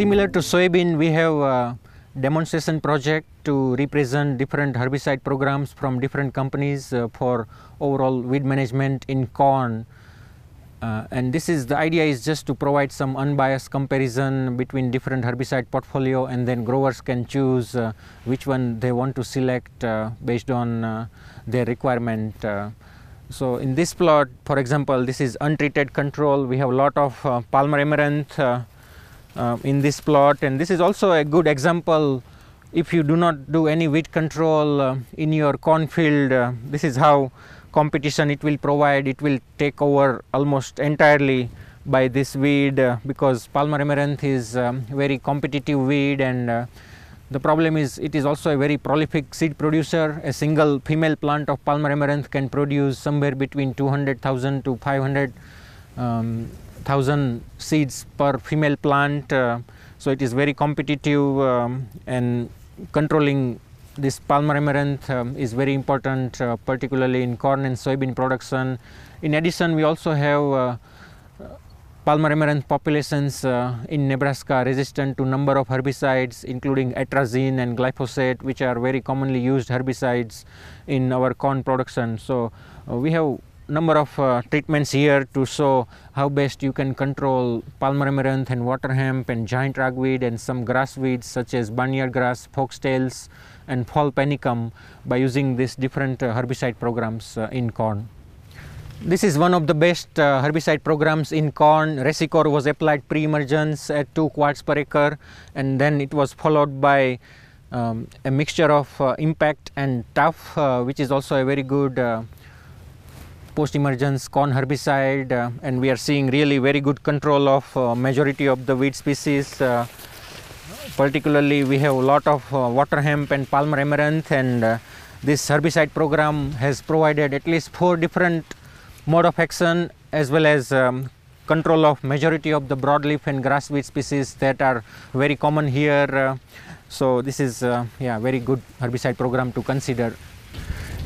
Similar to soybean, we have a demonstration project to represent different herbicide programs from different companies uh, for overall weed management in corn. Uh, and this is the idea is just to provide some unbiased comparison between different herbicide portfolio and then growers can choose uh, which one they want to select uh, based on uh, their requirement. Uh. so in this plot for example this is untreated control we have a lot of palmer amaranth in this plot. And this is also a good example. If you do not do any weed control in your cornfield this is how competition it will provide. It will take over almost entirely by this weed uh, because Palmer amaranth is um, very competitive weed. And uh, the problem is it is also a very prolific seed producer. A single female plant of Palmer amaranth can produce somewhere between 200,000 to 500 um, seeds per female plant uh, so it is very competitive um, and controlling this palmer amaranth um, is very important uh, particularly in corn and soybean production. In addition we also have uh, palmer amaranth populations uh, in Nebraska resistant to number of herbicides including atrazine and glyphosate which are very commonly used herbicides in our corn production. So, uh, we have number of uh, treatments here to show how best you can control palmer amaranth and water hemp and giant ragweed and some grass weeds such as barnyard grass, foxtails and fall panicum by using these different uh, herbicide programs uh, in corn. This is one of the best uh, herbicide programs in corn. Resicore was applied pre-emergence at 2 quarts per acre and then it was followed by um, a mixture of uh, impact and tough uh, which is also a very good uh, post-emergence corn herbicide and we are seeing really very good control of majority of the weed species particularly we have a lot of uh, water hemp and palmer amaranth and uh, this herbicide program has provided at least four different mode of action as well as um, control of majority of the broadleaf and grass weed species that are very common here. Uh, so this is uh, yeah very good herbicide program to consider.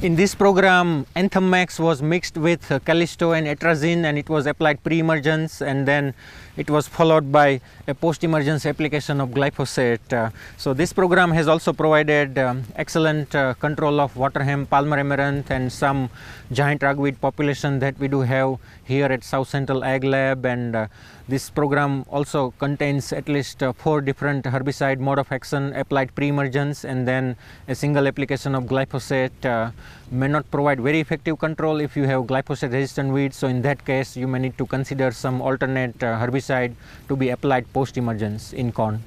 In this program, Anthem Maxx was mixed with uh, Callisto and Atrazine and it was applied pre-emergence and then it was followed by a post-emergence application of glyphosate. Uh, so this program has also provided um, excellent uh, control of water hemp, palmer amaranth and some giant ragweed population that we do have here at South Central Ag Lab and uh, this program also contains at least uh, four different herbicide mode of action applied pre-emergence and then a single application of glyphosate uh, may not provide very effective control if you have glyphosate resistant weeds. So in that case you may need to consider some alternate uh, herbicide to be applied post-emergence in corn.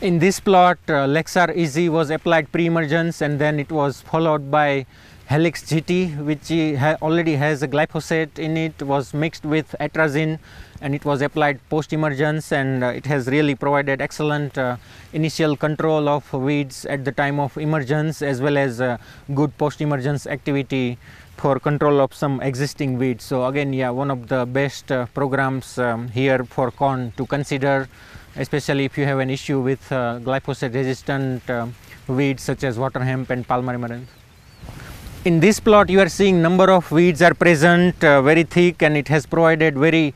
In this plot uh, Lexar EZ was applied pre-emergence and then it was followed by Halex GT which already has a glyphosate in it was mixed with atrazine and it was applied post emergence and uh, it has really provided excellent uh, initial control of weeds at the time of emergence as well as uh, good post emergence activity for control of some existing weeds. So again yeah one of the best uh, programs um, here for corn to consider especially if you have an issue with uh, glyphosate resistant uh, weeds such as water hemp and palmer amaranth. In this plot you are seeing number of weeds are present very thick and it has provided very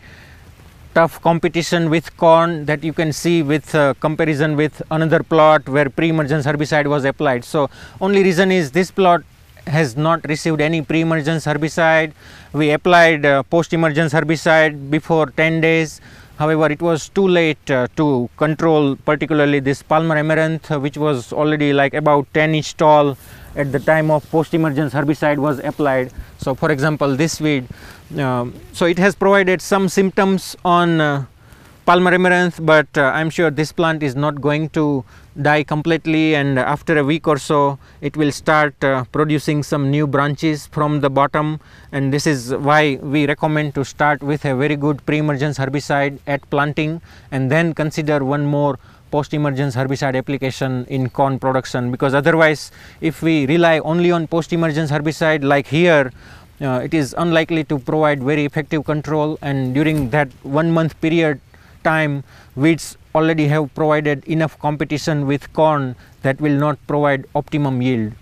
tough competition with corn that you can see with uh, comparison with another plot where pre-emergence herbicide was applied. So, only reason is this plot has not received any pre-emergence herbicide. We applied uh, post-emergence herbicide before 10 days. However, it was too late uh, to control particularly this Palmer amaranth which was already like about 10 inch tall at the time of post-emergence herbicide was applied. So, for example, this weed, uh, so it has provided some symptoms on amaranth, but uh, I am sure this plant is not going to die completely and after a week or so it will start uh, producing some new branches from the bottom. And this is why we recommend to start with a very good pre-emergence herbicide at planting and then consider one more post emergence herbicide application in corn production. Because otherwise if we rely only on post emergence herbicide like here uh, it is unlikely to provide very effective control. And during that one month period time weeds already have provided enough competition with corn that will not provide optimum yield.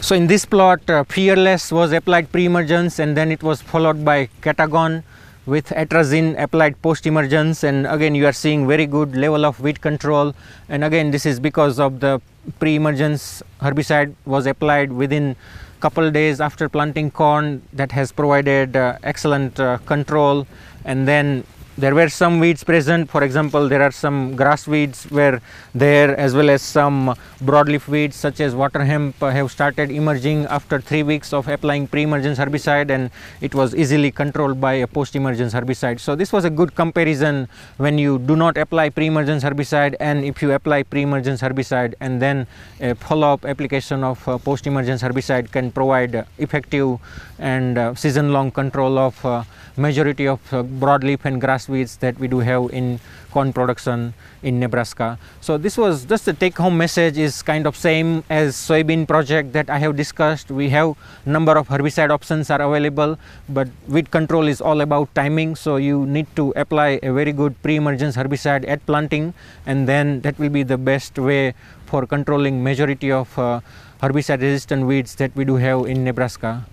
So in this plot uh, fearless was applied pre-emergence and then it was followed by catagon with atrazine applied post emergence and again you are seeing very good level of weed control. And again this is because of the pre emergence herbicide was applied within couple days after planting corn that has provided uh, excellent uh, control. And then there were some weeds present. For example there are some grass weeds were there as well as some broadleaf weeds such as water hemp have started emerging after 3 weeks of applying pre-emergence herbicide and it was easily controlled by a post-emergence herbicide. So this was a good comparison when you do not apply pre-emergence herbicide and if you apply pre-emergence herbicide and then a follow-up application of uh, post-emergence herbicide can provide effective and uh, season long control of uh, majority of uh, broadleaf and grass weeds that we do have in corn production in Nebraska. So this was just the take home message is kind of same as soybean project that I have discussed. We have number of herbicide options are available but weed control is all about timing so you need to apply a very good pre-emergence herbicide at planting and then that will be the best way for controlling majority of uh, herbicide resistant weeds that we do have in Nebraska.